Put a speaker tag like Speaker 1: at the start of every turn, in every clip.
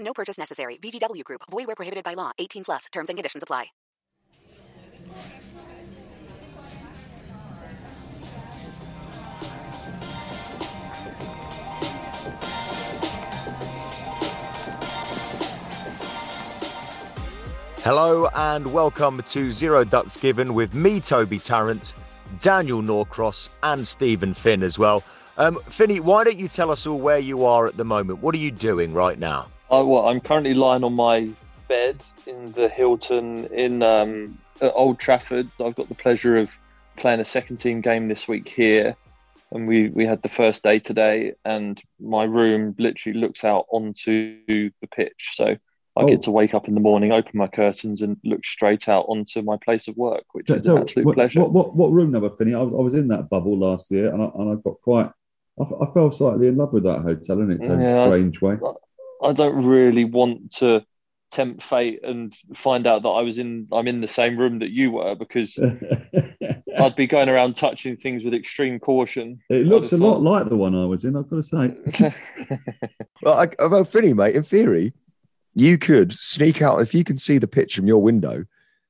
Speaker 1: No purchase necessary. VGW Group. Void where prohibited by law. 18 plus. Terms and conditions apply.
Speaker 2: Hello and welcome to Zero Ducks Given with me, Toby Tarrant, Daniel Norcross, and Steven Finn as well. Um, Finny, why don't you tell us all where you are at the moment? What are you doing right now?
Speaker 3: I, well, I'm currently lying on my bed in the Hilton in um, Old Trafford. I've got the pleasure of playing a second team game this week here, and we we had the first day today. And my room literally looks out onto the pitch, so I
Speaker 4: Oh.
Speaker 3: get to wake up in the morning, open my curtains, and look straight out onto my place of work, which is an absolute
Speaker 4: what,
Speaker 3: pleasure.
Speaker 4: What, what, what room number, Finny? I was, I was in that bubble last year, and I, and I got quite. I, f- I fell slightly in love with that hotel in its own
Speaker 3: Yeah.
Speaker 4: strange way.
Speaker 3: I don't really want to tempt fate and find out that I was in I'm in the same room that you were because I'd be going around touching things with extreme caution.
Speaker 4: It looks a
Speaker 3: I'd
Speaker 4: lot like the one I was in. I've got to say.
Speaker 2: Well, I, well, Finny, mate, in theory, you could sneak out if you can see the pitch from your window.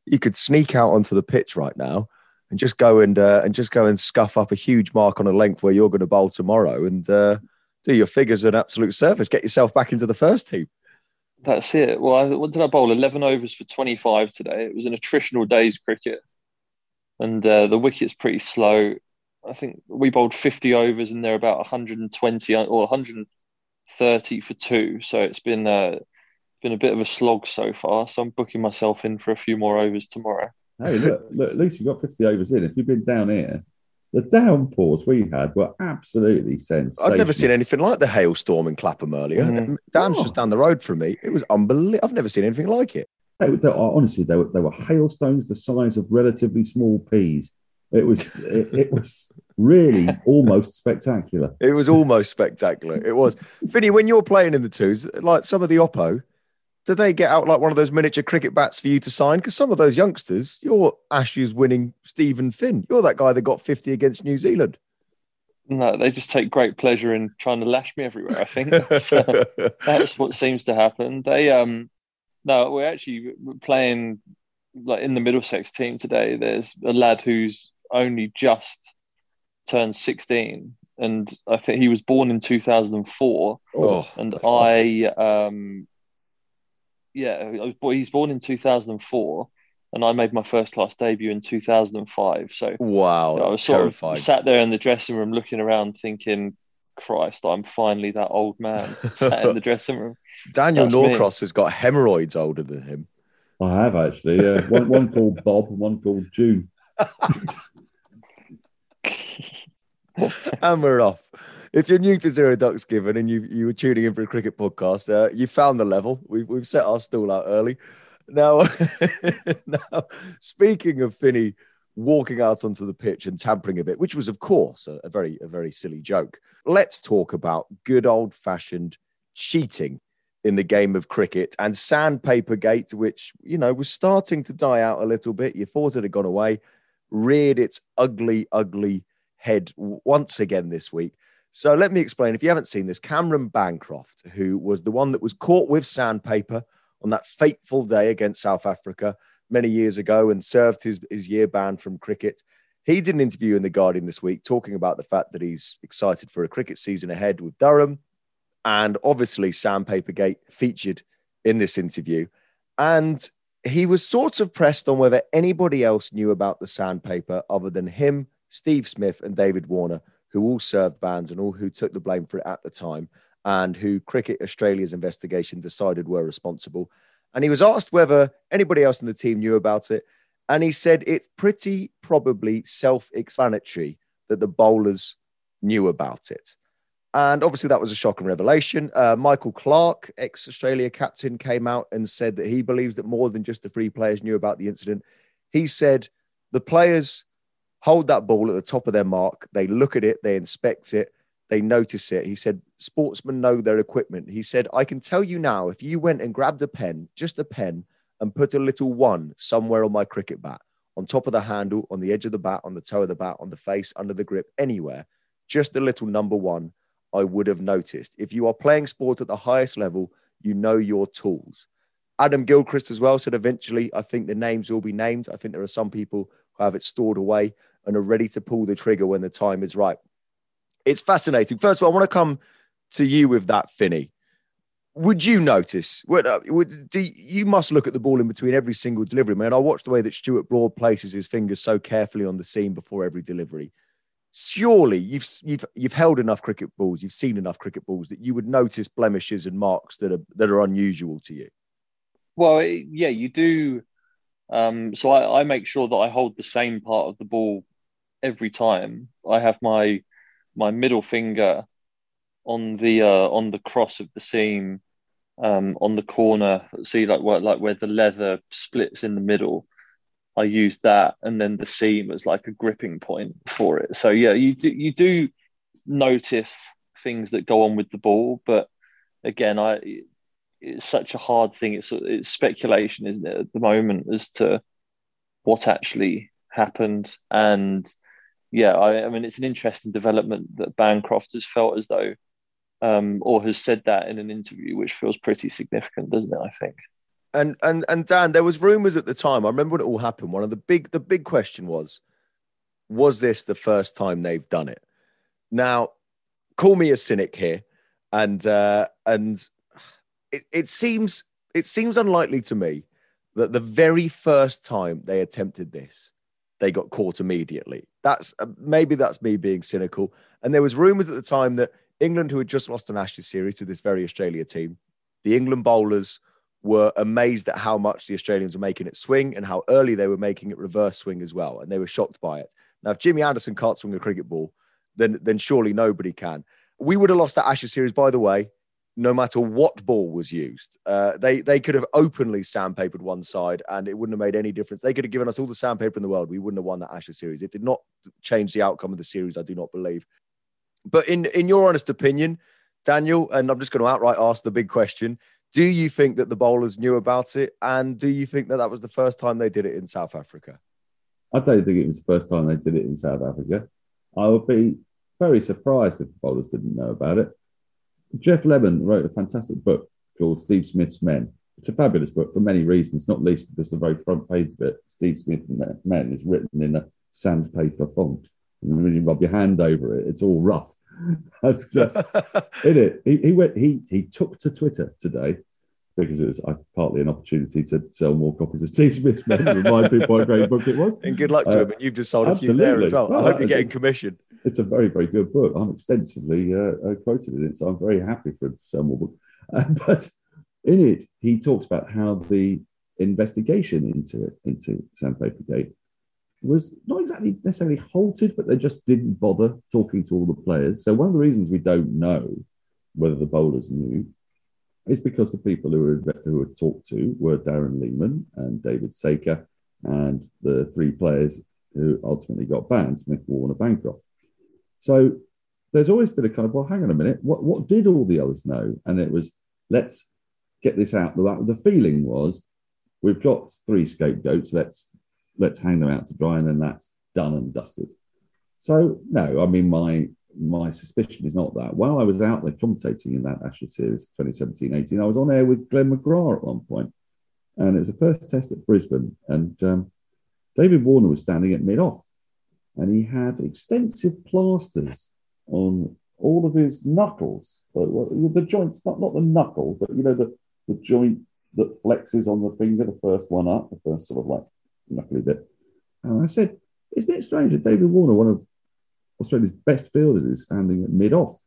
Speaker 2: You could sneak out onto the pitch right now and just go and uh, and just go and scuff up a huge mark on a length where you're going to bowl tomorrow and uh, do your figures an absolute service. Get yourself back into the first team.
Speaker 3: That's it. Well, I, what did I bowl? 11 overs for 25 today. It was an attritional day's cricket. And uh, the wicket's pretty slow. I think we bowled 50 overs and they're about 120 or 130 for two. So it's been, uh, been a bit of a slog so far. So I'm booking myself in for a few more overs tomorrow.
Speaker 4: hey, look, look! At least you got fifty overs in. If you've been down here, the downpours we had were absolutely sensational.
Speaker 2: I've never seen anything like the hailstorm in Clapham earlier.
Speaker 3: Mm.
Speaker 2: Dan's
Speaker 4: Oh.
Speaker 2: just down the road from me. It was unbelievable. I've never seen anything like it.
Speaker 4: They, they, honestly, they were, they were hailstones the size of relatively small peas. It was it, it was really almost spectacular.
Speaker 2: It was almost spectacular. It was. Finny, when you're playing in the twos, like some of the Oppo, do they get out like one of those miniature cricket bats for you to sign? Because some of those youngsters, you're Ashes winning Steven Finn. You're that guy that got 50 against New Zealand.
Speaker 3: No, they just take great pleasure in trying to lash me everywhere. I think that's, uh, that's what seems to happen. They um, no, we're actually playing like in the Middlesex team today. There's a lad who's only just turned 16, and I think he was born in 2004.
Speaker 2: oh,
Speaker 3: and I um, yeah, I was, bo- he's born in 2004, and I made my first class debut in 2005. So
Speaker 2: wow,
Speaker 3: I was sort
Speaker 2: terrifying.
Speaker 3: of sat there in the dressing room looking around thinking, Christ, I'm finally that old man sat in the dressing room.
Speaker 2: Daniel
Speaker 3: that's me.
Speaker 2: Norcross has got hemorrhoids older than him.
Speaker 4: I have actually. Yeah, one, one called Bob and one called June.
Speaker 2: and we're off. If you're new to Zero Ducks Given and you you were tuning in for a cricket podcast, uh, you found the level. We've we've set our stall out early. Now, now speaking of Finney walking out onto the pitch and tampering a bit, which was of course a, a very a very silly joke. Let's talk about good old fashioned cheating in the game of cricket and sandpaper gate which you know was starting to die out a little bit you thought it had gone away reared its ugly ugly head once again this week so let me explain if you haven't seen this cameron bancroft who was the one that was caught with sandpaper on that fateful day against south africa many years ago and served his, his year ban from cricket he did an interview in the guardian this week talking about the fact that he's excited for a cricket season ahead with durham and obviously, Sandpaper Gate featured in this interview. And he was sort of pressed on whether anybody else knew about the sandpaper other than him, Steve Smith, and David Warner, who all served bans and all who took the blame for it at the time, and who Cricket Australia's investigation decided were responsible. And he was asked whether anybody else in the team knew about it. And he said it's pretty probably self explanatory that the bowlers knew about it. And obviously, that was a shock and revelation. Uh, Michael Clarke, ex Australia captain, came out and said that he believes that more than just the three players knew about the incident. He said the players hold that ball at the top of their mark, they look at it, they inspect it, they notice it. He said, Sportsmen know their equipment. He said, I can tell you now, if you went and grabbed a pen, just a pen, and put a little one somewhere on my cricket bat, on top of the handle, on the edge of the bat, on the toe of the bat, on the face, under the grip, anywhere, just a little number one I would have noticed. If you are playing sport at the highest level, you know your tools. Adam Gilchrist as well said eventually, I think the names will be named. I think there are some people have it stored away and are ready to pull the trigger when the time is right. It's fascinating. First of all, I want to come to you with that, Finney. Would you notice? Would, uh, would, do, you must look at the ball in between every single delivery, man. I watched the way that Stuart Broad places his fingers so carefully on the seam before every delivery surely you've you've you've held enough cricket balls, you've seen enough cricket balls that you would notice blemishes and marks that are that are unusual to you.
Speaker 3: Well, yeah, you do. Um, so I, I make sure that I hold the same part of the ball every time. I have my my middle finger on the uh, on the cross of the seam um, on the corner. See, like where like where the leather splits in the middle. I use that and then the seam as like a gripping point for it. So yeah, you do you do notice things that go on with the ball, but again, I it's such a hard thing. It's it's speculation, isn't it, at the moment as to what actually happened. And yeah, I, I mean, it's an interesting development that Bancroft has felt as though, um, or has said that in an interview, which feels pretty significant, doesn't it? I think.
Speaker 2: And and and Dan, there was rumors at the time. I remember when it all happened. One of the big the big question was, was this the first time they've done it? Now, call me a cynic here, and uh, and it, it seems it seems unlikely to me that the very first time they attempted this, they got caught immediately. That's uh, maybe that's me being cynical. And there was rumors at the time that England, who had just lost an Ashes series to this very Australia team, the England bowlers were amazed at how much the Australians were making it swing and how early they were making it reverse swing as well. And they were shocked by it. Now, if Jimmy Anderson can't swing a cricket ball, then, then surely nobody can. We would have lost that Ashes series, by the way, no matter what ball was used. Uh, they, they could have openly sandpapered one side and it wouldn't have made any difference. They could have given us all the sandpaper in the world. We wouldn't have won that Ashes series. It did not change the outcome of the series, I do not believe. But in, in your honest opinion, Daniel, and I'm just going to outright ask the big question do you think that the bowlers knew about it? And do you think that that was the first time they did it in South Africa?
Speaker 4: I don't think it was the first time they did it in South Africa. I would be very surprised if the bowlers didn't know about it. Geoff Lemon wrote a fantastic book called Steve Smith's Men. It's a fabulous book for many reasons, not least because the very front page of it, Steve Smith's Men, is written in a sandpaper font. And when you rub your hand over it, it's all rough. and, uh, in it, he, he went. He he took to Twitter today because it was uh, partly an opportunity to sell more copies of Steve Smith's Men and remind people what a great book it was.
Speaker 2: And good luck to uh, him. And you've just sold a few there as well. well I hope you're getting commission.
Speaker 4: It's a very very good book. I'm extensively uh, uh, quoted in it, so I'm very happy for him to sell more books. Uh, but in it, he talks about how the investigation into it, into Sandpaper Gate was not exactly necessarily halted, but they just didn't bother talking to all the players. So one of the reasons we don't know whether the bowlers knew is because the people who were who were talked to were Darren Lehmann and David Saker and the three players who ultimately got banned, Smith, Warner, Bancroft. So there's always been a kind of, well, hang on a minute, what, what did all the others know? And it was, let's get this out. The, the feeling was we've got three scapegoats. Let's let's hang them out to dry, and then that's done and dusted. So no, I mean my my suspicion is not that. While I was out there commentating in that Ashes series 2017-18, I was on air with Glenn McGrath at one point, and it was the first test at Brisbane, and um, David Warner was standing at mid off, and he had extensive plasters on all of his knuckles, the joints, not, not the knuckle, but you know the the joint that flexes on the finger, the first one up, the first sort of like knuckly bit. And I said, Isn't it strange that David Warner, one of Australia's best fielders, is standing at mid off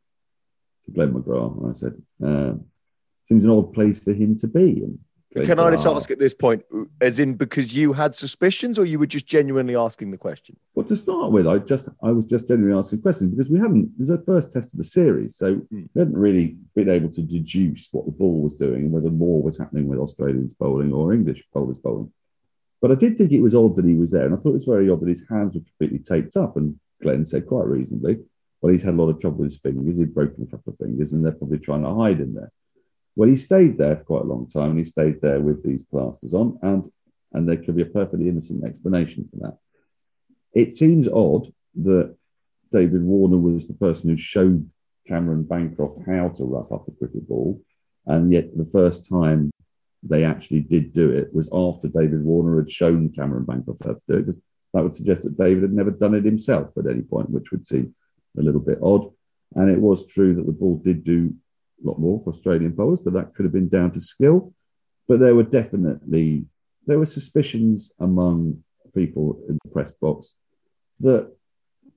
Speaker 4: to Glenn McGrath? And I said, uh, Seems an odd place for him to be. And
Speaker 2: Can I just ask at this point, as in because you had suspicions, or you were just genuinely asking the question?
Speaker 4: Well, to start with, I just I was just genuinely asking questions because we haven't. This is our first test of the series, so mm. we hadn't really been able to deduce what the ball was doing and whether more was happening with Australians bowling or English bowlers bowling. But I did think it was odd that he was there, and I thought it was very odd that his hands were completely taped up. And Glenn said quite reasonably, "Well, he's had a lot of trouble with his fingers. He'd broken a couple of fingers, and they're probably trying to hide in there." Well, he stayed there for quite a long time, and he stayed there with these plasters on, and and there could be a perfectly innocent explanation for that. It seems odd that David Warner was the person who showed Cameron Bancroft how to rough up a cricket ball, and yet the first time they actually did do it was after David Warner had shown Cameron Bancroft how to do it, because that would suggest that David had never done it himself at any point, which would seem a little bit odd. And it was true that the ball did do a lot more for Australian bowlers, but that could have been down to skill. But there were definitely there were suspicions among people in the press box that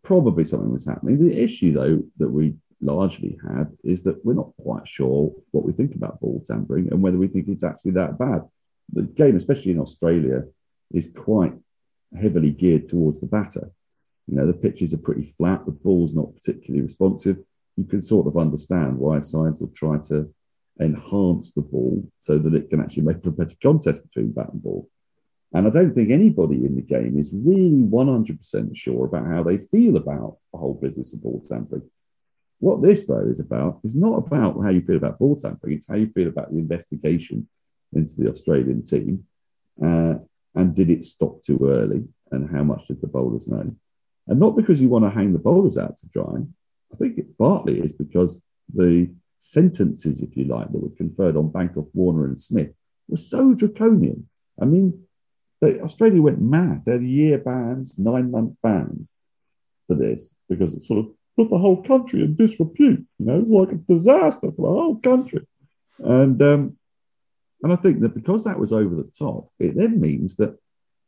Speaker 4: probably something was happening. The issue, though, that we largely have is that we're not quite sure what we think about ball tampering and whether we think it's actually that bad. The game, especially in Australia, is quite heavily geared towards the batter. You know, the pitches are pretty flat, the ball's not particularly responsive you can sort of understand why sides will try to enhance the ball so that it can actually make for a better contest between bat and ball. And I don't think anybody in the game is really 100% sure about how they feel about the whole business of ball tampering. What this, though, is about is not about how you feel about ball tampering, it's how you feel about the investigation into the Australian team. Uh, and did it stop too early? And how much did the bowlers know? And not because you want to hang the bowlers out to dry, I think it partly is because the sentences, if you like, that were conferred on Bancroft, Warner, and Smith were so draconian. I mean, they, Australia went mad. They had year bans, nine month bans for this because it sort of put the whole country in disrepute. You know, it was like a disaster for the whole country. And um, and I think that because that was over the top, it then means that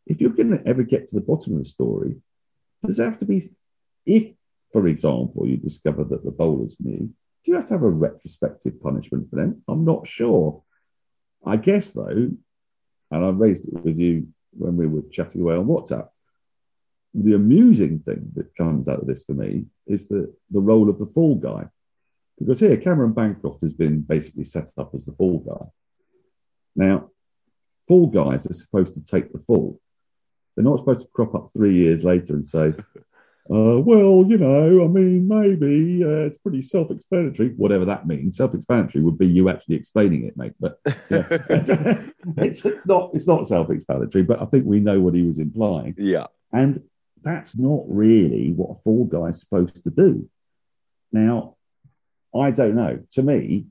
Speaker 4: if you're going to ever get to the bottom of the story, does have to be if for example, you discover that the bowlers knew, do you have to have a retrospective punishment for them? I'm not sure. I guess, though, and I raised it with you when we were chatting away on WhatsApp, the amusing thing that comes out of this for me is the, the role of the fall guy. Because here, Cameron Bancroft has been basically set up as the fall guy. Now, fall guys are supposed to take the fall. They're not supposed to crop up three years later and say, uh, well, you know, I mean, maybe uh, it's pretty self-explanatory. Whatever that means, self-explanatory would be you actually explaining it, mate. But yeah, it's not it's not self-explanatory. But I think we know what he was implying.
Speaker 2: Yeah,
Speaker 4: and that's not really what a fall guy's supposed to do. Now, I don't know. To me,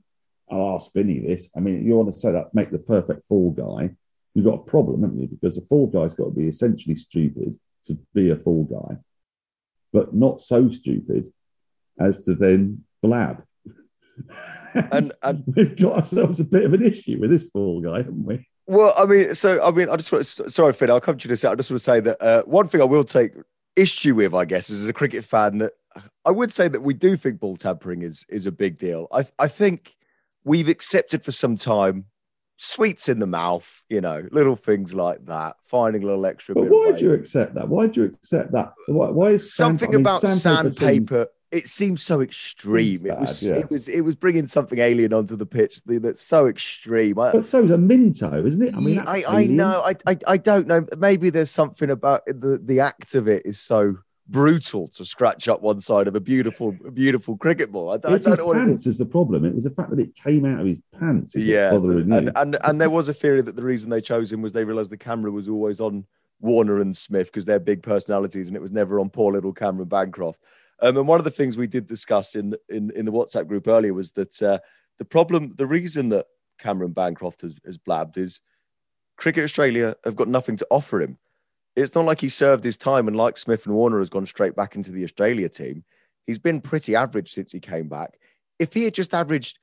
Speaker 4: I'll ask Finny this. I mean, you want to set up, make the perfect fall guy. You've got a problem, haven't you? Because a fall guy's got to be essentially stupid to be a fall guy but not so stupid as to then blab. and, and, we've got ourselves a bit of an issue with this fall guy, haven't we?
Speaker 2: Well, I mean, so I mean, I just want to, sorry, Finn, I'll come to you second. I just want to say that uh, one thing I will take issue with, I guess, as a cricket fan, that I would say that we do think ball tampering is is a big deal. I I think we've accepted for some time sweets in the mouth, you know, little things like that, finding a little extra.
Speaker 4: But why do you accept that? Why do you accept that? Why, why is
Speaker 2: something sand, about I mean, sandpaper? Seems, it seems so extreme. It was, yeah. it was, it was bringing something alien onto the pitch that's so extreme.
Speaker 4: I, but so's a Minto, isn't it? I mean,
Speaker 2: I, I know, I, I, I don't know. Maybe there's something about the the act of it is so brutal to scratch up one side of a beautiful, beautiful cricket ball. I, don't- I
Speaker 4: It's
Speaker 2: don't
Speaker 4: his pants
Speaker 2: is.
Speaker 4: is the problem. It was the fact that it came out of his pants. is
Speaker 2: Yeah, and, and and there was a theory that the reason they chose him was they realised the camera was always on Warner and Smith because they're big personalities, and it was never on poor little Cameron Bancroft. Um, and one of the things we did discuss in in, in the WhatsApp group earlier was that uh, the problem, the reason that Cameron Bancroft has, has blabbed is Cricket Australia have got nothing to offer him. It's not like he served his time and like Smith and Warner has gone straight back into the Australia team. He's been pretty average since he came back. If he had just averaged,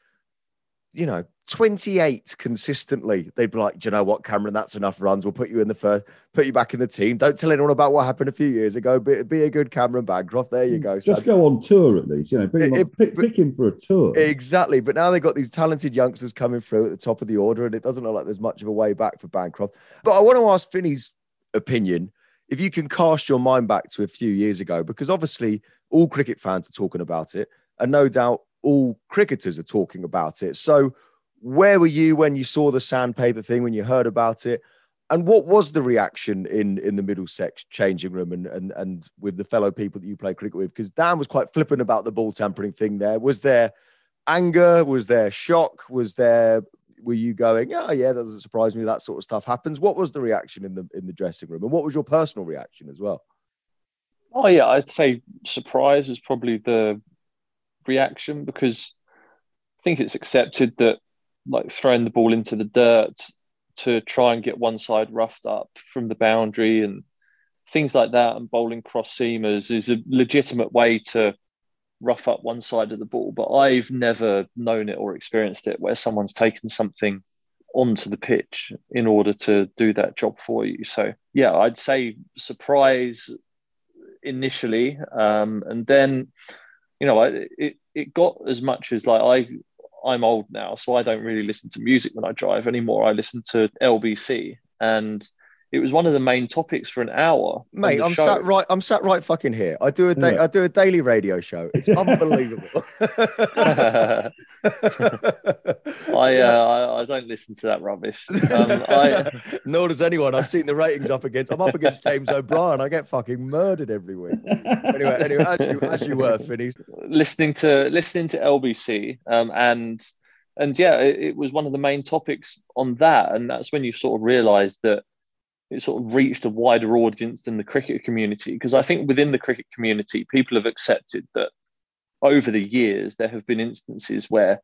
Speaker 2: you know, 28 consistently, they'd be like, Do you know what, Cameron, that's enough runs. We'll put you in the first, put you back in the team. Don't tell anyone about what happened a few years ago. Be, be a good Cameron Bancroft. There you mm, go.
Speaker 4: Just go on tour at least. You know,
Speaker 2: It-
Speaker 4: up- pick, pick him for a tour.
Speaker 2: Exactly. But now they've got these talented youngsters coming through at the top of the order, and it doesn't look like there's much of a way back for Bancroft. But I want to ask Finney's opinion if you can cast your mind back to a few years ago, because obviously all cricket fans are talking about it, and no doubt all cricketers are talking about it. So, where were you when you saw the sandpaper thing, when you heard about it? And what was the reaction in in the Middlesex changing room and and and with the fellow people that you play cricket with? Because Dan was quite flippant about the ball tampering thing. There was there anger, was there shock, was there were you going, oh yeah, that doesn't surprise me. That sort of stuff happens. What was the reaction in the in the dressing room, and what was your personal reaction as well?
Speaker 3: Oh yeah, I'd say surprise is probably the reaction because I think it's accepted that like throwing the ball into the dirt to try and get one side roughed up from the boundary and things like that and bowling cross seamers is a legitimate way to rough up one side of the ball. But I've never known it or experienced it where someone's taken something onto the pitch in order to do that job for you. So yeah, I'd say surprise initially, um, and then you know I- it it got as much as like I I'm old now, so I don't really listen to music when I drive anymore. I listen to LBC, and it was one of the main topics for an hour.
Speaker 2: Mate, I'm
Speaker 3: show.
Speaker 2: sat right. I'm sat right fucking here. I do a da-
Speaker 4: Yeah.
Speaker 2: I do a daily radio show. It's unbelievable.
Speaker 3: I, uh, I I don't listen to that rubbish. Um, I
Speaker 2: Nor does anyone. I've seen the ratings up against. I'm up against James O'Brien. I get fucking murdered every week. Anyway, anyway, as you, as you were, Finney.
Speaker 3: listening to listening to LBC, um, and and yeah, it, it was one of the main topics on that, and that's when you sort of realised that it sort of reached a wider audience than the cricket community. Because I think within the cricket community, people have accepted that over the years there have been instances where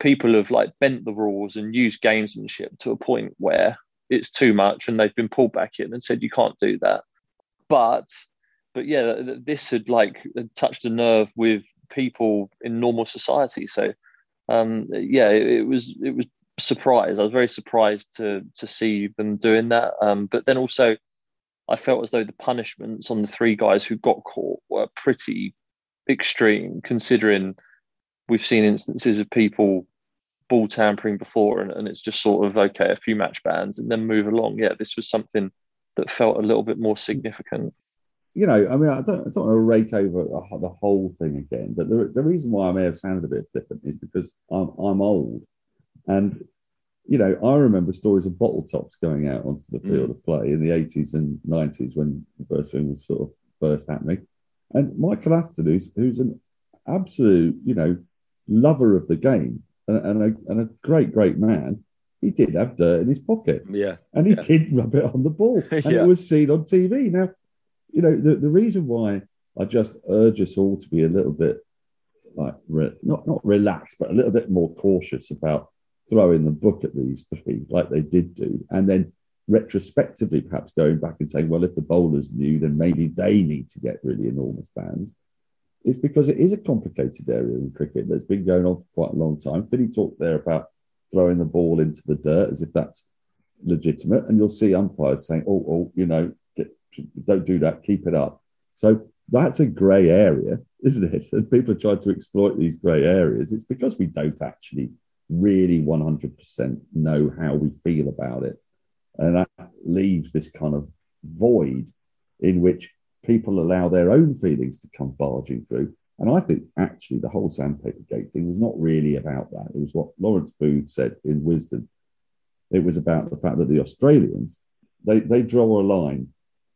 Speaker 3: people have like bent the rules and used gamesmanship to a point where it's too much, and they've been pulled back in and said you can't do that. But but yeah, th- th- this had like touched a nerve with people in normal society. So um, yeah, it, it was it was surprised. I was very surprised to to see them doing that. Um, but then also, I felt as though the punishments on the three guys who got caught were pretty extreme, considering we've seen instances of people ball tampering before, and, and it's just sort of okay, a few match bans and then move along. Yeah, this was something that felt a little bit more significant.
Speaker 4: you know, I mean, I don't, I don't want to rake over the, whole thing again, but the, the reason why I may have sounded a bit flippant is because I'm, I'm old. And, you know, I remember stories of bottle tops going out onto the field mm. of play in the 80s and 90s when the first thing was sort of first happening. And Michael Atherton, who's, who's an absolute, you know, lover of the game and, and, a, and a great, great man, he did have dirt in his pocket
Speaker 2: Yeah,
Speaker 4: and he
Speaker 2: Yeah.
Speaker 4: did rub it on the ball, and
Speaker 2: Yeah.
Speaker 4: it was seen on TV. Now, you know, the, the reason why I just urge us all to be a little bit like re- not not relaxed, but a little bit more cautious about throwing the book at these three, like they did do, and then retrospectively perhaps going back and saying, well, if the bowlers knew, then maybe they need to get really enormous bans. Is because it is a complicated area in cricket that's been going on for quite a long time. Finney talked there about throwing the ball into the dirt as if that's legitimate, and you'll see umpires saying, "Oh, oh, you know, don't do that, keep it up." So that's a grey area, isn't it? And people are trying to exploit these grey areas. It's because we don't actually really 100% know how we feel about it, and that leaves this kind of void in which people allow their own feelings to come barging through. And I think actually the whole sandpaper gate thing was not really about that. It was what Lawrence Booth said in Wisden. It was about the fact that the Australians, they, they draw a line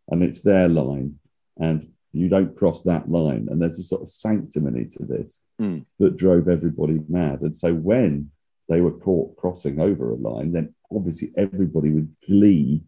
Speaker 4: and it's their line. And You don't cross that line. And there's a sort of sanctimony to this
Speaker 2: Mm.
Speaker 4: that drove everybody mad. And so when they were caught crossing over a line, then obviously everybody with glee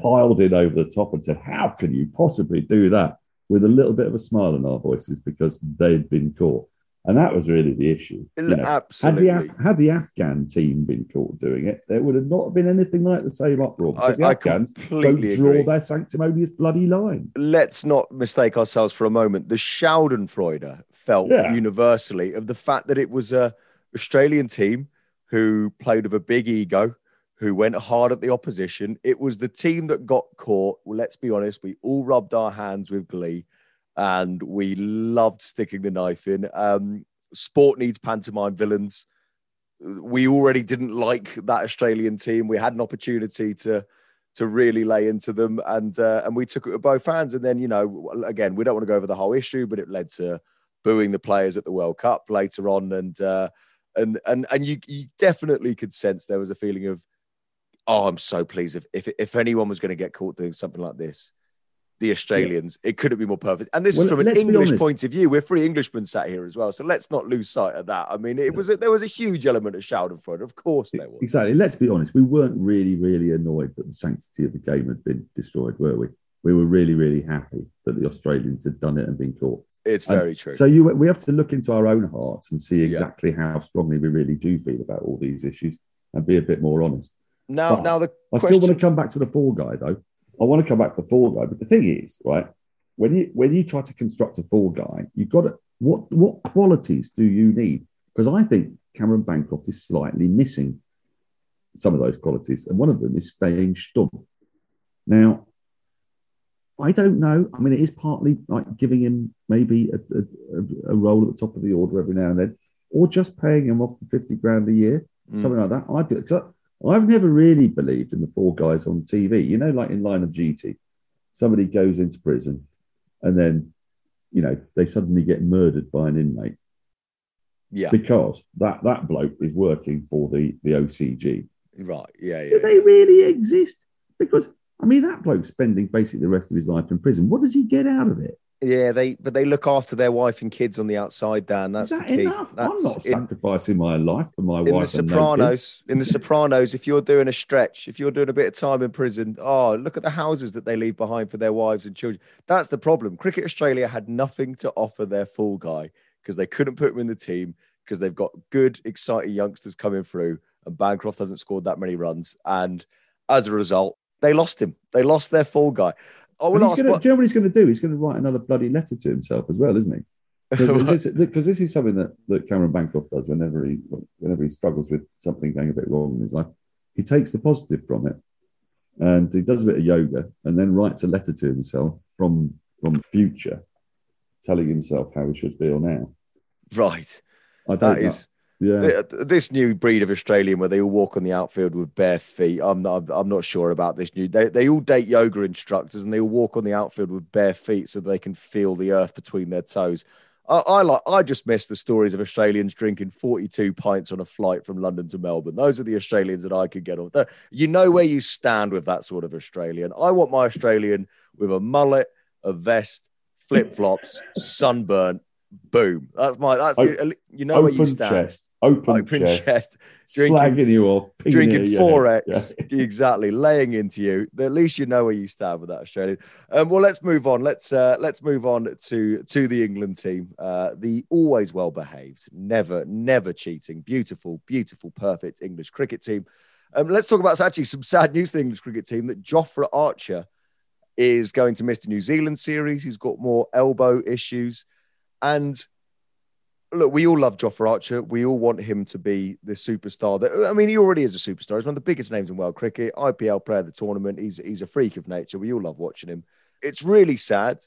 Speaker 4: piled in over the top and said, How can you possibly do that? With a little bit of a smile on our voices because they'd been caught. And that was really the issue. You know, had
Speaker 2: Absolutely.
Speaker 4: the Af- had the Afghan team been caught doing it, there would have not been anything like the same uproar because the
Speaker 2: I, I
Speaker 4: Afghans don't draw
Speaker 2: agree.
Speaker 4: their sanctimonious bloody line.
Speaker 2: let's not mistake ourselves for a moment. The Schadenfreude felt
Speaker 4: Yeah.
Speaker 2: universally of the fact that it was a Australian team who played with a big ego, who went hard at the opposition. It was the team that got caught. Well, let's be honest, we all rubbed our hands with glee and we loved sticking the knife in. Um, sport needs pantomime villains. We already didn't like that Australian team. We had an opportunity to to really lay into them, and uh, and we took it with both hands. And then you know, again, we don't want to go over the whole issue, but it led to booing the players at the World Cup later on, and uh, and and and you you definitely could sense there was a feeling of, oh, I'm so pleased if if if anyone was going to get caught doing something like this. The Australians, it couldn't be more perfect. And this
Speaker 4: Well,
Speaker 2: is from an English point of view. We're three Englishmen sat here as well, so let's not lose sight of that. I mean, it was a, there was a huge element of Schadenfreude, of course there was.
Speaker 4: Exactly. Let's be honest. We weren't really, really annoyed that the sanctity of the game had been destroyed, were we? We were really, really happy that the Australians had done it and been caught.
Speaker 2: It's
Speaker 4: And
Speaker 2: very true.
Speaker 4: So you, we have to look into our own hearts and see
Speaker 2: Yeah.
Speaker 4: exactly how strongly we really do feel about all these issues and be a bit more honest.
Speaker 2: now,
Speaker 4: but
Speaker 2: now the
Speaker 4: I
Speaker 2: question,
Speaker 4: still want to come back to the fall guy, though. I want to come back to the fall guy, but the thing is, right? When you when you try to construct a fall guy, you've got to what what qualities do you need? Because I think Cameron Bancroft is slightly missing some of those qualities, and one of them is staying stum. Now, I don't know. I mean, it is partly like giving him maybe a, a, a role at the top of the order every now and then, or just paying him off for fifty grand a year,
Speaker 2: Mm.
Speaker 4: something like that. I do. So I've never really believed in the four guys on TV. You know, like in Line of Duty, somebody goes into prison, and then, you know, they suddenly get murdered by an inmate
Speaker 2: yeah,
Speaker 4: because that that bloke is working for the the OCG.
Speaker 2: right, yeah, yeah.
Speaker 4: Do they really exist? Because I mean, that bloke's spending basically the rest of his life in prison. What does he get out of it?
Speaker 2: Yeah, they but they look after their wife and kids on the outside, Dan. That's
Speaker 4: Is that
Speaker 2: the key.
Speaker 4: enough? I'm
Speaker 2: That's
Speaker 4: not
Speaker 2: in,
Speaker 4: sacrificing my life for my
Speaker 2: in the
Speaker 4: wife. and no
Speaker 2: Sopranos. in the Sopranos, if you're doing a stretch, if you're doing a bit of time in prison, oh, look at the houses that they leave behind for their wives and children. That's the problem. Cricket Australia had nothing to offer their full guy because they couldn't put him in the team because they've got good, exciting youngsters coming through, and Bancroft hasn't scored that many runs, and as a result, they lost him. They lost their full guy. I will ask.
Speaker 4: gonna,
Speaker 2: what-
Speaker 4: do you know what he's going to do? He's going to write another bloody letter to himself as well, isn't he? Because this, this is something that, that Cameron Bancroft does whenever he whenever he struggles with something going a bit wrong in his life. He takes the positive from it, and he does a bit of yoga, and then writes a letter to himself from from the future, telling himself how he should feel now.
Speaker 2: right.
Speaker 4: I don't
Speaker 2: That
Speaker 4: know.
Speaker 2: is
Speaker 4: yeah.
Speaker 2: This new breed of Australian where they all walk on the outfield with bare feet. I'm not. I'm not sure about this new. They, they all date yoga instructors and they all walk on the outfield with bare feet so they can feel the earth between their toes. I, I like. I just miss the stories of Australians drinking 42 pints on a flight from London to Melbourne. Those are the Australians that I could get off. You know where you stand with that sort of Australian. I want my Australian with a mullet, a vest, flip flops, sunburn. Boom. That's my. That's the, you know where you stand.
Speaker 4: chest, open,
Speaker 2: Open
Speaker 4: chest,
Speaker 2: chest, drinking-
Speaker 4: slagging you off,
Speaker 2: drinking
Speaker 4: your
Speaker 2: four
Speaker 4: head.
Speaker 2: X,
Speaker 4: Yeah.
Speaker 2: exactly, laying into you. At least you know where you stand with that Australian. Um, well, let's move on. Let's uh, let's move on to to the England team. Uh, the always well behaved, never never cheating, beautiful, beautiful, perfect English cricket team. Um, let's talk about actually some sad news for the English cricket team that Jofra Archer is going to miss the New Zealand series. He's got more elbow issues, and look, we all love Jofra Archer. We all want him to be the superstar. That I mean, he already is a superstar. He's one of the biggest names in world cricket. IPL player of the tournament. He's he's a freak of nature. We all love watching him. It's really sad.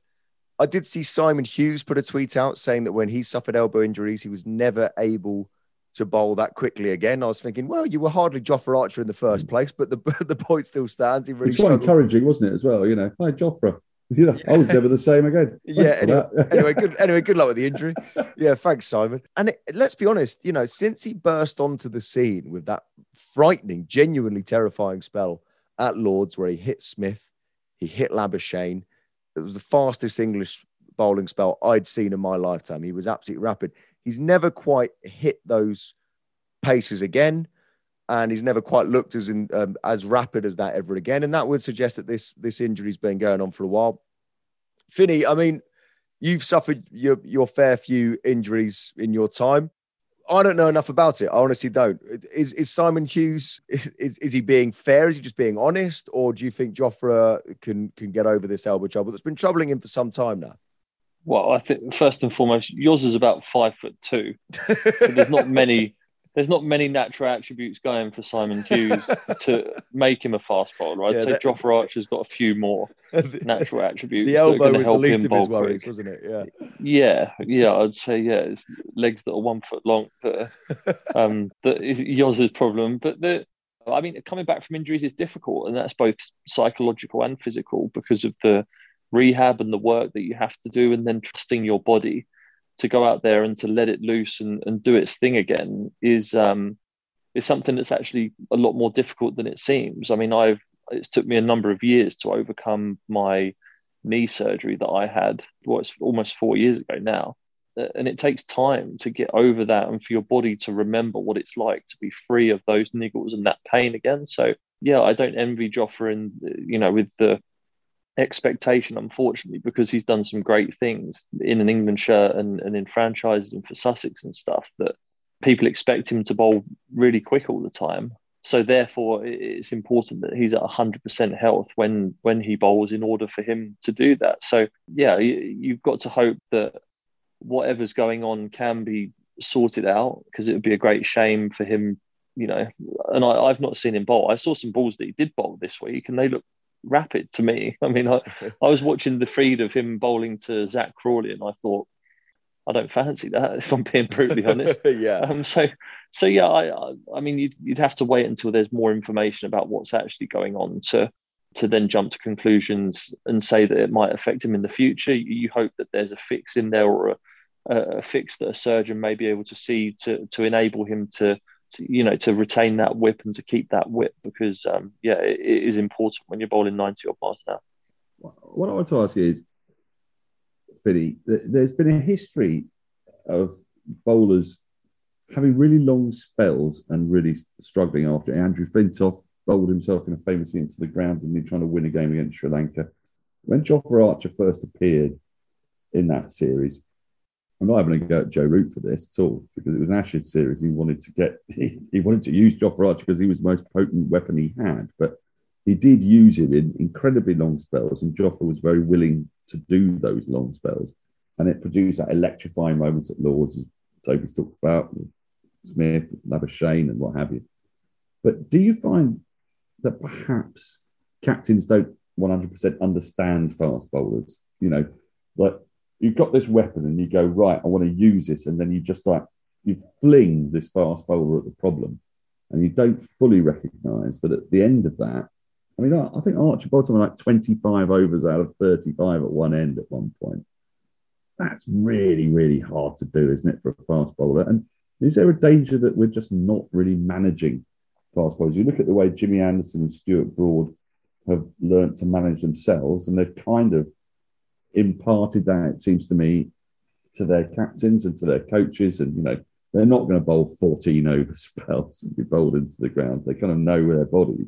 Speaker 2: I did see Simon Hughes put a tweet out saying that when he suffered elbow injuries, he was never able to bowl that quickly again. I was thinking, well, you were hardly Jofra Archer in the first mm. place, but the the point still stands. He really
Speaker 4: It's quite
Speaker 2: struggled.
Speaker 4: encouraging, wasn't it, as well? You know, hi, Jofra. Know, I was never the same again.
Speaker 2: Yeah,
Speaker 4: Thanks for
Speaker 2: anyway, anyway, good. Anyway, good luck with the injury. Yeah, thanks, Simon. And it, let's be honest, you know, since he burst onto the scene with that frightening, genuinely terrifying spell at Lords, where he hit Smith, he hit Labuschagne. It was the fastest English bowling spell I'd seen in my lifetime. He was absolutely rapid. He's never quite hit those paces again, and he's never quite looked as in, um, as rapid as that ever again. And that would suggest that this this injury's been going on for a while. Finney, I mean, you've suffered your your fair few injuries in your time. I don't know enough about it. I honestly don't. Is is Simon Hughes is, is he being fair? Is he just being honest, or do you think Jofra can can get over this elbow trouble that's been troubling him for some time now?
Speaker 3: Well, I think first and foremost, yours is about five foot two. there's not many there's not many natural attributes going for Simon Hughes to make him a fast bowler. I'd yeah, say that, Archer's got a few more natural attributes.
Speaker 2: The elbow was the least of his worries, quick. wasn't it? Yeah.
Speaker 3: Yeah, yeah. I'd say yeah. It's legs that are one foot long that um that is Yoz's problem. But the I mean, coming back from injuries is difficult, and that's both psychological and physical because of the rehab and the work that you have to do, and then trusting your body to go out there and to let it loose and, and do its thing again is um, is something that's actually a lot more difficult than it seems. I mean, I've it's took me a number of years to overcome my knee surgery that I had. Well, almost four years ago now, and it takes time to get over that and for your body to remember what it's like to be free of those niggles and that pain again. So yeah, I don't envy Jofra, and you know with the expectation, unfortunately, because he's done some great things in an England shirt and, and in franchises and for Sussex and stuff that people expect him to bowl really quick all the time. So therefore, it's important that he's at 100% health when when he bowls in order for him to do that. So yeah, you, have got to hope that whatever's going on can be sorted out because it would be a great shame for him. You know, and I, I've not seen him bowl. I saw some balls that he did bowl this week, and they look rapid to me. I mean, I, I was watching the feed of him bowling to Zak Crawley, and I thought, I don't fancy that. If I'm being brutally honest,
Speaker 2: yeah.
Speaker 3: Um, so, so yeah, I, I mean, you'd, you'd have to wait until there's more information about what's actually going on to to then jump to conclusions and say that it might affect him in the future. You hope that there's a fix in there or a, a fix that a surgeon may be able to see to to enable him to to, you know, to retain that whip and to keep that whip because, um, yeah, it, it is important when you're bowling 90 odd miles an hour.
Speaker 4: What I want to ask is, Philly, there's been a history of bowlers having really long spells and really struggling after. Andrew Flintoff bowled himself in a famously into the ground and then trying to win a game against Sri Lanka. When Jofra Archer first appeared in that series, I'm not having a go at Joe Root for this at all because it was an Ashes series. He wanted to get he, wanted to use Jofra Archer because he was the most potent weapon he had, but he did use him in incredibly long spells, and Jofra was very willing to do those long spells, and it produced that electrifying moment at Lords, as Toby's talked about, Smith, Labuschagne, and what have you. But do you find that perhaps captains don't 100% understand fast bowlers? You know, like you've got this weapon and you go, right, I want to use this. And then you just like, you fling this fast bowler at the problem and you don't fully recognize that at the end of that, I mean, I, think Archie Bottom like 25 overs out of 35 at one end at one point. That's really, really hard to do, isn't it, for a fast bowler? And is there a danger that we're just not really managing fast bowlers? You look at the way Jimmy Anderson and Stuart Broad have learnt to manage themselves, and they've kind of imparted that, it seems to me, to their captains and to their coaches. And, you know, they're not going to bowl 14 over spells and be bowled into the ground. They kind of know their body.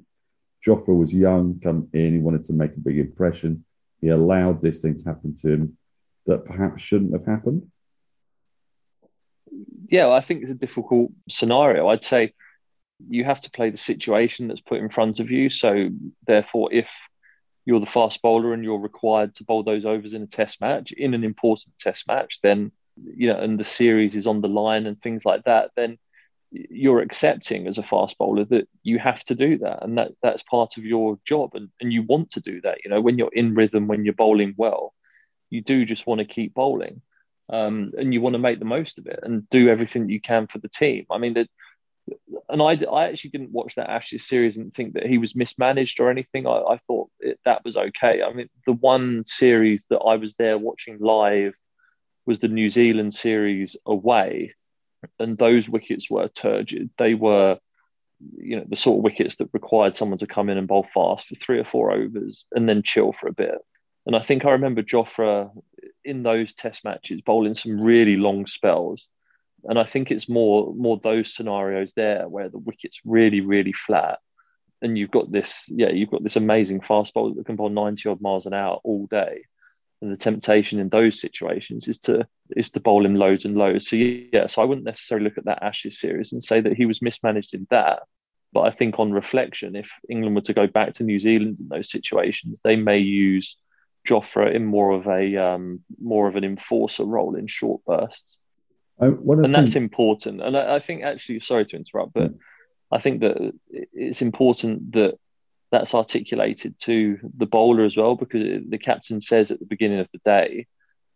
Speaker 4: Jofra was young, come in, he wanted to make a big impression. He allowed this thing to happen to him that perhaps shouldn't have happened.
Speaker 3: Yeah, well, I think it's a difficult scenario. I'd say you have to play the situation that's put in front of you. So, therefore, if you're the fast bowler and you're required to bowl those overs in a test match, in an important test match, then, you know, and the series is on the line and things like that, then you're accepting as a fast bowler that you have to do that. And that that's part of your job and, and you want to do that you know when you're in rhythm when you're bowling well you do just want to keep bowling um, and you want to make the most of it and do everything you can for the team. I mean and I, I actually didn't watch that Ashes series and think that he was mismanaged or anything. I, I thought it, that was okay. I mean, the one series that I was there watching live was the New Zealand series away, and those wickets were turgid. They were, you know, the sort of wickets that required someone to come in and bowl fast for three or four overs and then chill for a bit. And I think I remember Jofra in those test matches, bowling some really long spells. And I think it's more more those scenarios there where the wicket's really, really flat. And you've got this, yeah, you've got this amazing fast bowler that can bowl 90 odd miles an hour all day. And the temptation in those situations is to is to bowl him loads and loads. So yeah, so I wouldn't necessarily look at that Ashes series and say that he was mismanaged in that. But I think on reflection, if England were to go back to New Zealand in those situations, they may use Jofra in more of a um, more of an enforcer role in short bursts.
Speaker 4: I,
Speaker 3: and that's important. And I, I, think actually, sorry to interrupt, but mm. I think that it's important that that's articulated to the bowler as well, because the captain says at the beginning of the day,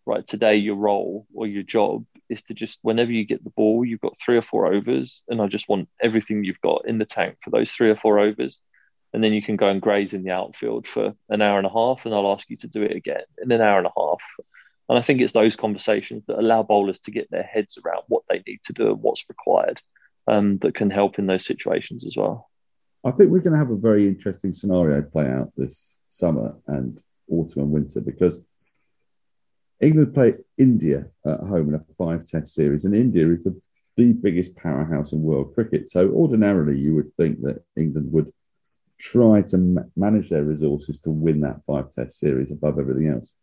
Speaker 3: right, today your role or your job is to just whenever you get the ball, you've got three or four overs, and I just want everything you've got in the tank for those three or four overs. And then you can go and graze in the outfield for an hour and a half, and I'll ask you to do it again in an hour and a half. And I think it's those conversations that allow bowlers to get their heads around what they need to do and what's required um, that can help in those situations as well.
Speaker 4: I think we're going to have a very interesting scenario play out this summer and autumn and winter because England play India at home in a five test series, and India is the, the biggest powerhouse in world cricket. So, ordinarily, you would think that England would try to ma- manage their resources to win that five test series above everything else.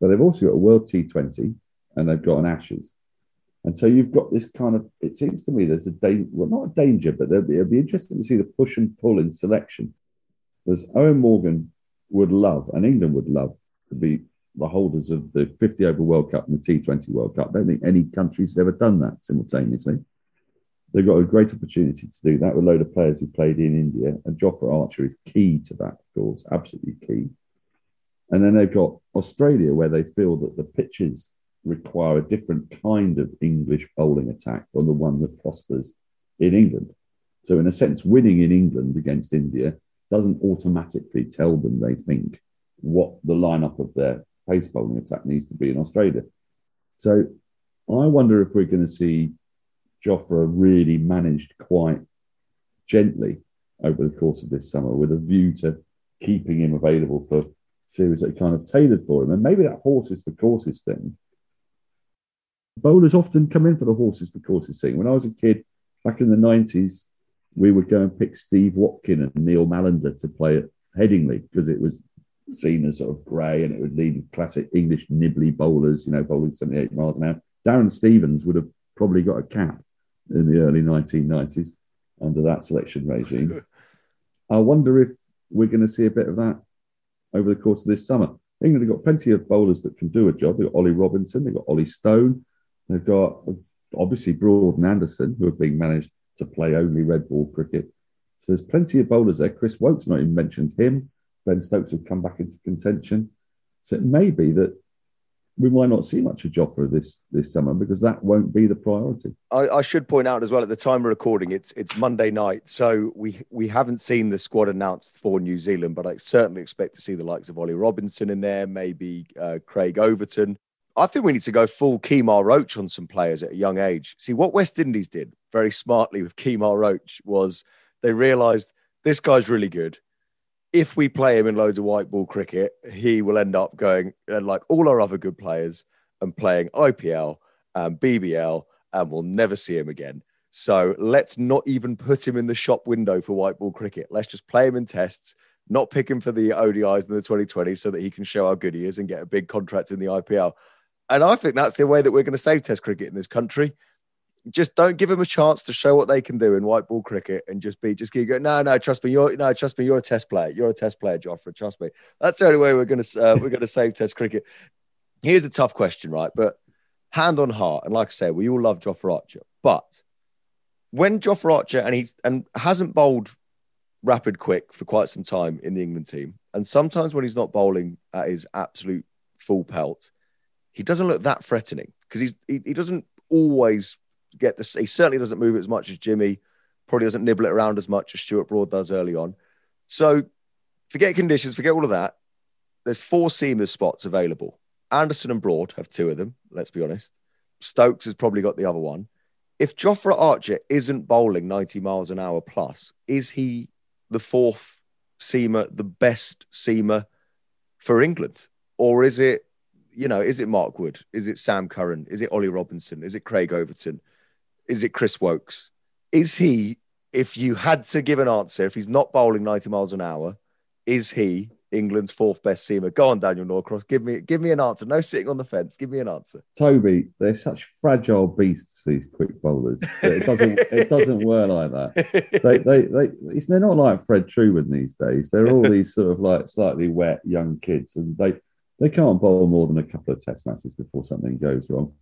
Speaker 4: But they've also got a World T20 and they've got an Ashes. And so you've got this kind of, it seems to me there's a danger, well, not a danger, but it'll be, be interesting to see the push and pull in selection. Because Eoin Morgan would love, and England would love, to be the holders of the 50 over World Cup and the T20 World Cup. I don't think any country's ever done that simultaneously. They've got a great opportunity to do that with a load of players who played in India, and Jofra Archer is key to that, of course, absolutely key. And then they've got Australia, where they feel that the pitches require a different kind of English bowling attack from the one that prospers in England. So, in a sense, winning in England against India doesn't automatically tell them they think what the lineup of their pace bowling attack needs to be in Australia. So, I wonder if we're going to see Jofra really managed quite gently over the course of this summer with a view to keeping him available for series that kind of tailored for him. And maybe that horses for courses thing. Bowlers often come in for the horses for courses thing. When I was a kid back in the 90s, we would go and pick Steve Watkin and Neil Mallender to play at Headingley because it was seen as sort of grey and it would lead classic English nibbly bowlers, you know, bowling 78 miles an hour. Darren Stevens would have probably got a cap in the early 1990s under that selection regime. I wonder if we're going to see a bit of that over the course of this summer. England have got plenty of bowlers that can do a job. They've got Ollie Robinson, they've got Ollie Stone, they've got obviously Broad and Anderson, who have been managed to play only red ball cricket. So there's plenty of bowlers there. Chris Woakes not even mentioned him. Ben Stokes have come back into contention. So it may be that we might not see much of Jofra this this summer because that won't be the priority.
Speaker 2: I, I, should point out as well at the time of recording, it's it's Monday night, so we we haven't seen the squad announced for New Zealand, but I certainly expect to see the likes of Ollie Robinson in there, maybe uh, Craig Overton. I think we need to go full Kemar Roach on some players at a young age. See what West Indies did very smartly with Kemar Roach was they realised this guy's really good if we play him in loads of white ball cricket, he will end up going uh, like all our other good players and playing IPL and BBL, and we'll never see him again. So let's not even put him in the shop window for white ball cricket. Let's just play him in tests, not pick him for the ODIs in the 2020 so that he can show how good he is and get a big contract in the IPL. And I think that's the way that we're going to save Test cricket in this country just don't give them a chance to show what they can do in white ball cricket and just be just keep going. No, no, trust me, you're no, trust me, you're a test player. You're a test player, Jofra. Trust me. That's the only way we're gonna uh, we're gonna save test cricket. Here's a tough question, right? But hand on heart, and like I said, we all love Jofra Archer, but when Jofra Archer and he and hasn't bowled rapid quick for quite some time in the England team, and sometimes when he's not bowling at his absolute full pelt, he doesn't look that threatening because he's he, he doesn't always get this. He certainly doesn't move as much as Jimmy. Probably doesn't nibble it around as much as Stuart Broad does early on. So forget conditions, forget all of that. There's four seamers spots available. Anderson and Broad have two of them. Let's be honest. Stokes has probably got the other one. If Jofra Archer isn't bowling 90 miles an hour plus, is he the fourth seamer, the best seamer for England? Or is it you know, is it Mark Wood? Is it Sam Curran? Is it Ollie Robinson? Is it Craig Overton? Is it Chris Woakes? Is he, if you had to give an answer, if he's not bowling 90 miles an hour, is he England's fourth best seamer? Go on, Daniel Norcross. Give me give me an answer. No sitting on the fence. Give me an answer.
Speaker 4: Toby, they're such fragile beasts, these quick bowlers. It doesn't it doesn't work like that. They they they it's, they're not like Fred Trueman these days. They're all these sort of like slightly wet young kids, and they they can't bowl more than a couple of test matches before something goes wrong.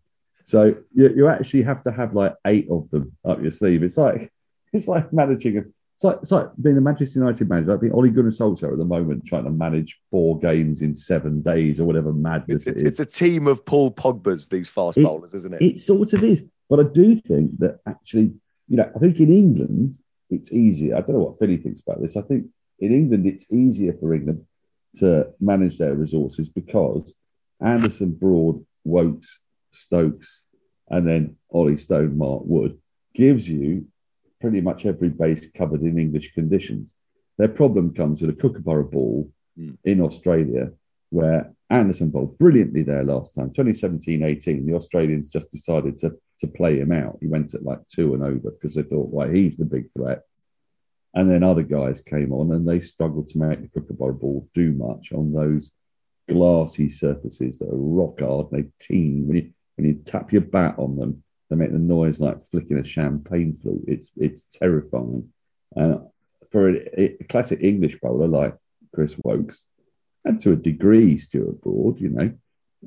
Speaker 4: So you, you actually have to have like eight of them up your sleeve. It's like it's like managing a it's like, it's like being a Manchester United manager. I think Ole Gunnar Solskjaer at the moment trying to manage four games in seven days or whatever madness
Speaker 2: It's,
Speaker 4: it
Speaker 2: it's
Speaker 4: is.
Speaker 2: a team of Paul Pogba's, these fast
Speaker 4: It-
Speaker 2: bowlers, isn't it?
Speaker 4: It sort of is. But I do think that actually, you know, I think in England, it's easier. I don't know what Philly thinks about this. I think in England, it's easier for England to manage their resources because Anderson, Broad, Woakes, Stokes, and then Ollie Stone, Mark Wood gives you pretty much every base covered in English conditions. Their problem comes with a Kookaburra ball
Speaker 2: Mm.
Speaker 4: in Australia, where Anderson bowled brilliantly there last time. 2017 18, the Australians just decided to, to play him out. He went at like two and over because they thought, well, he's the big threat. And then other guys came on and they struggled to make the Kookaburra ball do much on those glassy surfaces that are rock hard. They team when you when you tap your bat on them, they make the noise like flicking a champagne flute. It's it's terrifying. And for a, a classic English bowler like Chris Woakes, and to a degree Stuart Broad, you know,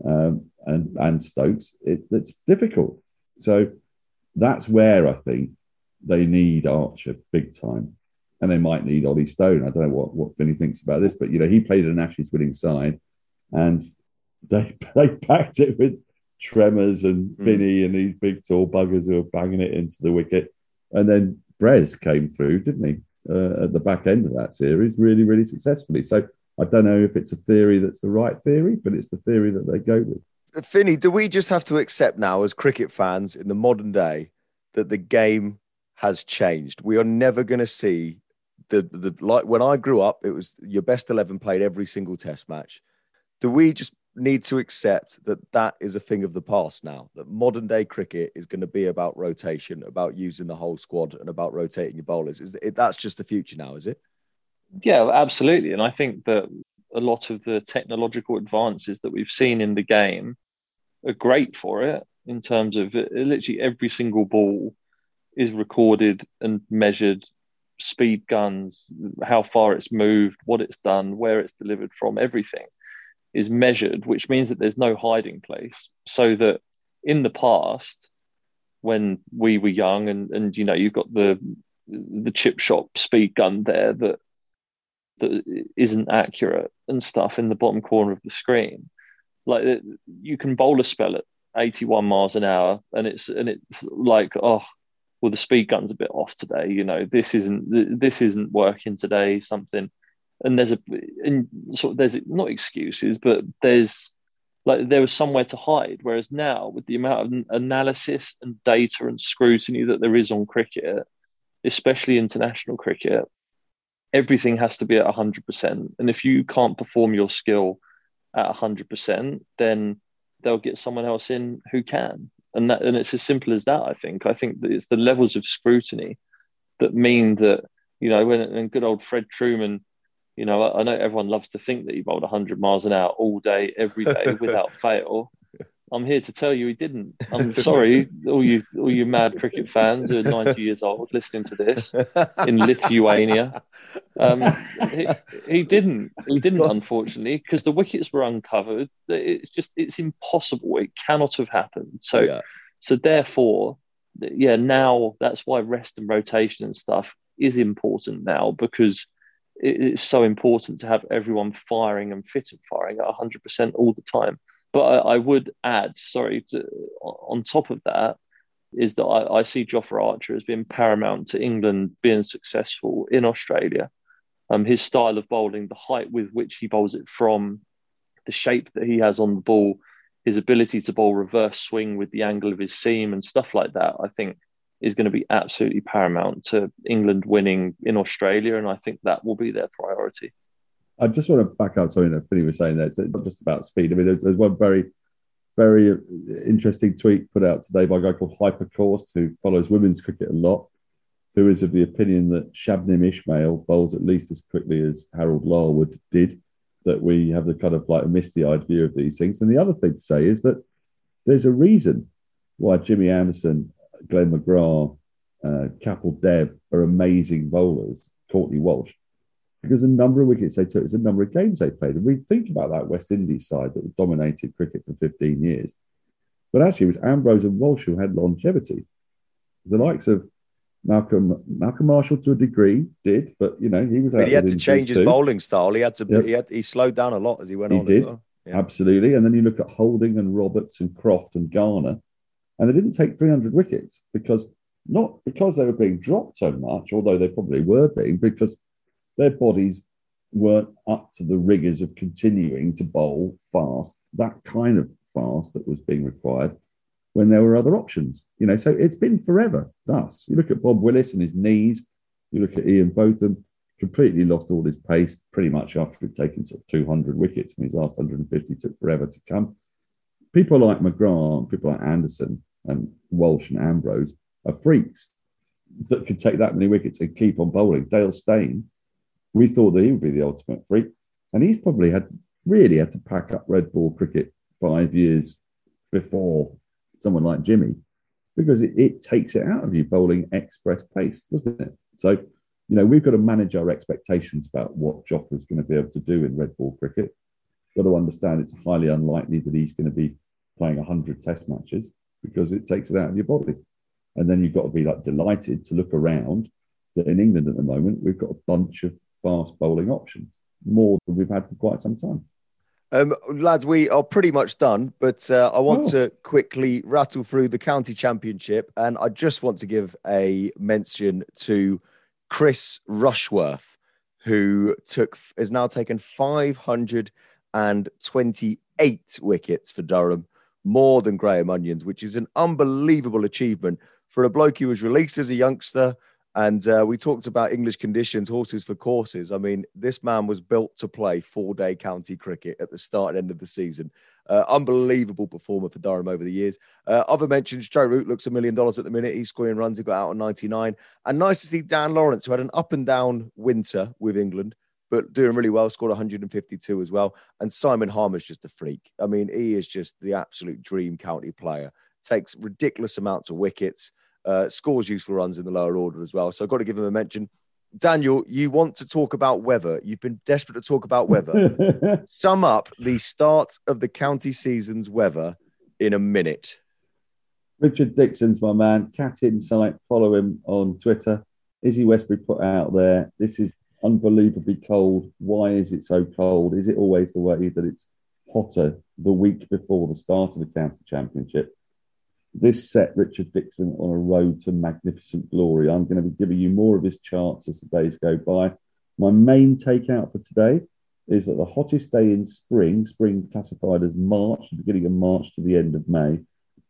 Speaker 4: um, and and Stokes, it, it's difficult. So that's where I think they need Archer big time, and they might need Ollie Stone. I don't know what what Finny thinks about this, but you know he played an Ashes winning side, and they they packed it with Tremlett and
Speaker 2: Mm.
Speaker 4: Finny and these big tall buggers who were banging it into the wicket, and then Brez came through, didn't he? Uh, at the back end of that series, really, really successfully. So I don't know if it's a theory that's the right theory, but it's the theory that they go with.
Speaker 2: Finny, do we just have to accept now, as cricket fans in the modern day, that the game has changed? We are never going to see the the like when I grew up, it was your best eleven played every single Test match. Do we just need to accept that that is a thing of the past now? That modern day cricket is going to be about rotation, about using the whole squad, and about rotating your bowlers. Is it, that's just the future now? Is it?
Speaker 3: Yeah, absolutely. And I think that a lot of the technological advances that we've seen in the game are great for it in terms of it, literally every single ball is recorded and measured speed guns, how far it's moved, what it's done, where it's delivered from, everything is measured, which means that there's no hiding place. So that in the past, when we were young and, and you know, you've got the the chip shop speed gun there that that isn't accurate and stuff in the bottom corner of the screen. Like uh, you can bowl a spell at 81 miles an hour, and it's and it's like oh, well the speed gun's a bit off today. You know this isn't this isn't working today. Something, and there's a and sort of there's not excuses, but there's like there was somewhere to hide. Whereas now with the amount of analysis and data and scrutiny that there is on cricket, especially international cricket, everything has to be at 100%. And if you can't perform your skill at 100%, then they'll get someone else in who can. And that, and it's as simple as that, I think. I think that it's the levels of scrutiny that mean that, you know, when, when good old Fred Trueman, you know, I, I know everyone loves to think that he bowled 100 miles an hour all day, every day without fail. I'm here to tell you he didn't. I'm sorry, all you all you mad cricket fans who are 90 years old listening to this in Lithuania. Um, he, he didn't. He didn't, unfortunately, because the wickets were uncovered. It's just it's impossible. It cannot have happened. So
Speaker 2: Yeah.
Speaker 3: so therefore, yeah, now that's why rest and rotation and stuff is important now because it's so important to have everyone firing and fit and firing at 100% all the time. But I, I would add, sorry, to, on top of that, is that I, I see Jofra Archer as being paramount to England being successful in Australia. Um, his style of bowling, the height with which he bowls it from, the shape that he has on the ball, his ability to bowl reverse swing with the angle of his seam and stuff like that, I think is going to be absolutely paramount to England winning in Australia. And I think that will be their priority.
Speaker 4: I just want to back up something that Finny was saying there. It's not just about speed. I mean, there's, there's one very, very interesting tweet put out today by a guy called Hypercourse, who follows women's cricket a lot, who is of the opinion that Shabnim Ismail bowls at least as quickly as Harold Larwood did. That we have the kind of like a misty-eyed view of these things. And the other thing to say is that there's a reason why Jimmy Anderson, Glenn McGrath, uh, Kapil Dev are amazing bowlers. Courtney Walsh because a number of wickets they took, there's a number of games they played. And we think about that West Indies side that dominated cricket for 15 years. But actually, it was Ambrose and Walsh who had longevity. The likes of Malcolm Malcolm Marshall to a degree did, but you know he was.
Speaker 2: But he had to change his too. bowling style. He had to. Yep. He had. He slowed down a lot as he went
Speaker 4: he
Speaker 2: on.
Speaker 4: Did well. yeah. absolutely. And then you look at Holding and Roberts and Croft and Garner, and they didn't take 300 wickets because not because they were being dropped so much, although they probably were being, because their bodies weren't up to the rigors of continuing to bowl fast, that kind of fast that was being required when there were other options. You know, so it's been forever thus. You look at Bob Willis and his knees, you look at Ian Botham, completely lost all his pace pretty much after he'd taken sort of 200 wickets and his last 150 took forever to come. People like McGrath, people like Anderson and Walsh and Ambrose are freaks that could take that many wickets and keep on bowling. Dale Steyn we thought that he would be the ultimate freak. And he's probably had to, really had to pack up red ball cricket five years before someone like Jimmy because it, it takes it out of you bowling express pace, doesn't it? So, you know, we've got to manage our expectations about what Jofra's going to be able to do in red ball cricket. Got to understand it's highly unlikely that he's going to be playing 100 test matches because it takes it out of your body. And then you've got to be like delighted to look around that in England at the moment, we've got a bunch of fast bowling options, more than we've had for quite some time.
Speaker 2: Um, lads, we are pretty much done, but uh, I want oh. to quickly rattle through the county championship, and I just want to give a mention to Chris Rushworth, who took is now taken 528 wickets for Durham, more than Graham Onions, which is an unbelievable achievement for a bloke who was released as a youngster and uh, we talked about English conditions, horses for courses. I mean, this man was built to play four day county cricket at the start and end of the season. Uh, unbelievable performer for Durham over the years. Uh, other mentions, Joe Root looks a million dollars at the minute. He's scoring runs. He got out on 99. And nice to see Dan Lawrence, who had an up and down winter with England, but doing really well, scored 152 as well. And Simon Harmer's just a freak. I mean, he is just the absolute dream county player. Takes ridiculous amounts of wickets uh, scores useful runs in the lower order as well. So I've got to give him a mention. Daniel, you want to talk about weather. You've been desperate to talk about weather. Sum up the start of the county season's weather in a minute.
Speaker 4: Richard Dixon's my man. Cat Insight. Follow him on Twitter. Izzy Westbury put out there. This is unbelievably cold. Why is it so cold? Is it always the way that it's hotter the week before the start of the county championship? This set Richard Dixon on a road to magnificent glory. I'm going to be giving you more of his charts as the days go by. My main takeout for today is that the hottest day in spring, spring classified as March, the beginning of March to the end of May,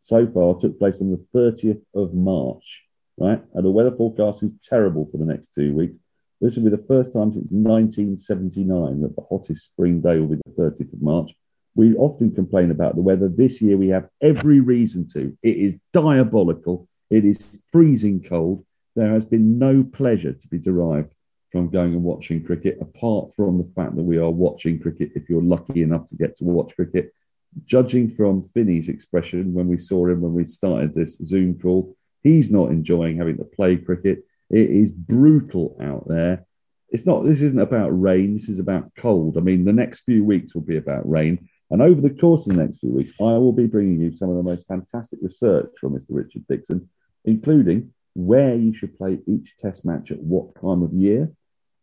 Speaker 4: so far took place on the 30th of March, right? And the weather forecast is terrible for the next two weeks. This will be the first time since 1979 that the hottest spring day will be the 30th of March. We often complain about the weather. This year, we have every reason to. It is diabolical. It is freezing cold. There has been no pleasure to be derived from going and watching cricket, apart from the fact that we are watching cricket if you're lucky enough to get to watch cricket. Judging from Finny's expression when we saw him when we started this Zoom call, he's not enjoying having to play cricket. It is brutal out there. It's not, this isn't about rain, this is about cold. I mean, the next few weeks will be about rain. And over the course of the next few weeks, I will be bringing you some of the most fantastic research from Mr. Richard Dixon, including where you should play each test match at what time of year.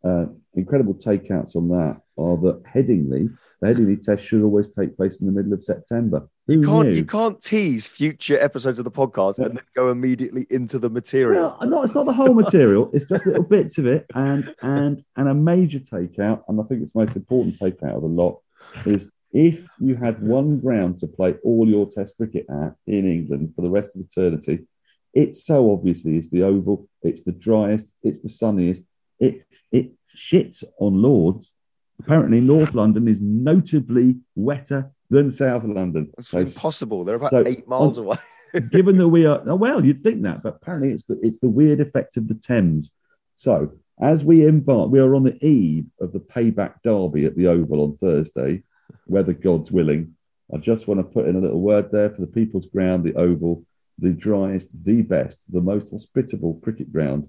Speaker 4: Uh, incredible takeouts on that are that Headingley, the Headingley test should always take place in the middle of September.
Speaker 2: Who you can't knew? you can't tease future episodes of the podcast yeah. and then go immediately into the material.
Speaker 4: Well, no, it's not the whole material. it's just little bits of it, and and and a major takeout, and I think it's the most important takeout of the lot is if you had one ground to play all your Test cricket at in England for the rest of eternity, it so obviously is the Oval. It's the driest. It's the sunniest. It it shits on Lords, Apparently, North London is notably wetter than South London.
Speaker 2: It's
Speaker 4: So,
Speaker 2: impossible. They're about
Speaker 4: so
Speaker 2: eight miles
Speaker 4: on-
Speaker 2: away.
Speaker 4: given that we are oh, well, you'd think that, but apparently it's the it's the weird effect of the Thames. So as we embark, we are on the eve of the payback derby at the Oval on Thursday, weather gods willing. I just want to put in a little word there for the People's Ground, the Oval, the driest, the best, the most hospitable cricket ground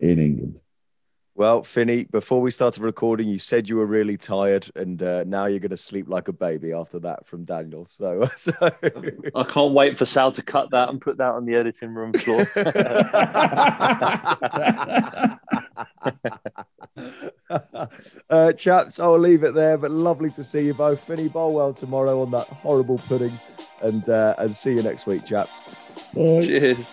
Speaker 4: in England.
Speaker 2: Well, Finny, before we started recording, you said you were really tired, and uh, now you're going to sleep like a baby after that from Daniel. So, so
Speaker 3: I can't wait for Sal to cut that and put that on the editing room floor.
Speaker 2: uh, chaps, I'll leave it there. But lovely to see you both. Finny, bowl well tomorrow on that horrible pudding, and uh, and see you next week, chaps.
Speaker 4: Bye.
Speaker 3: Cheers.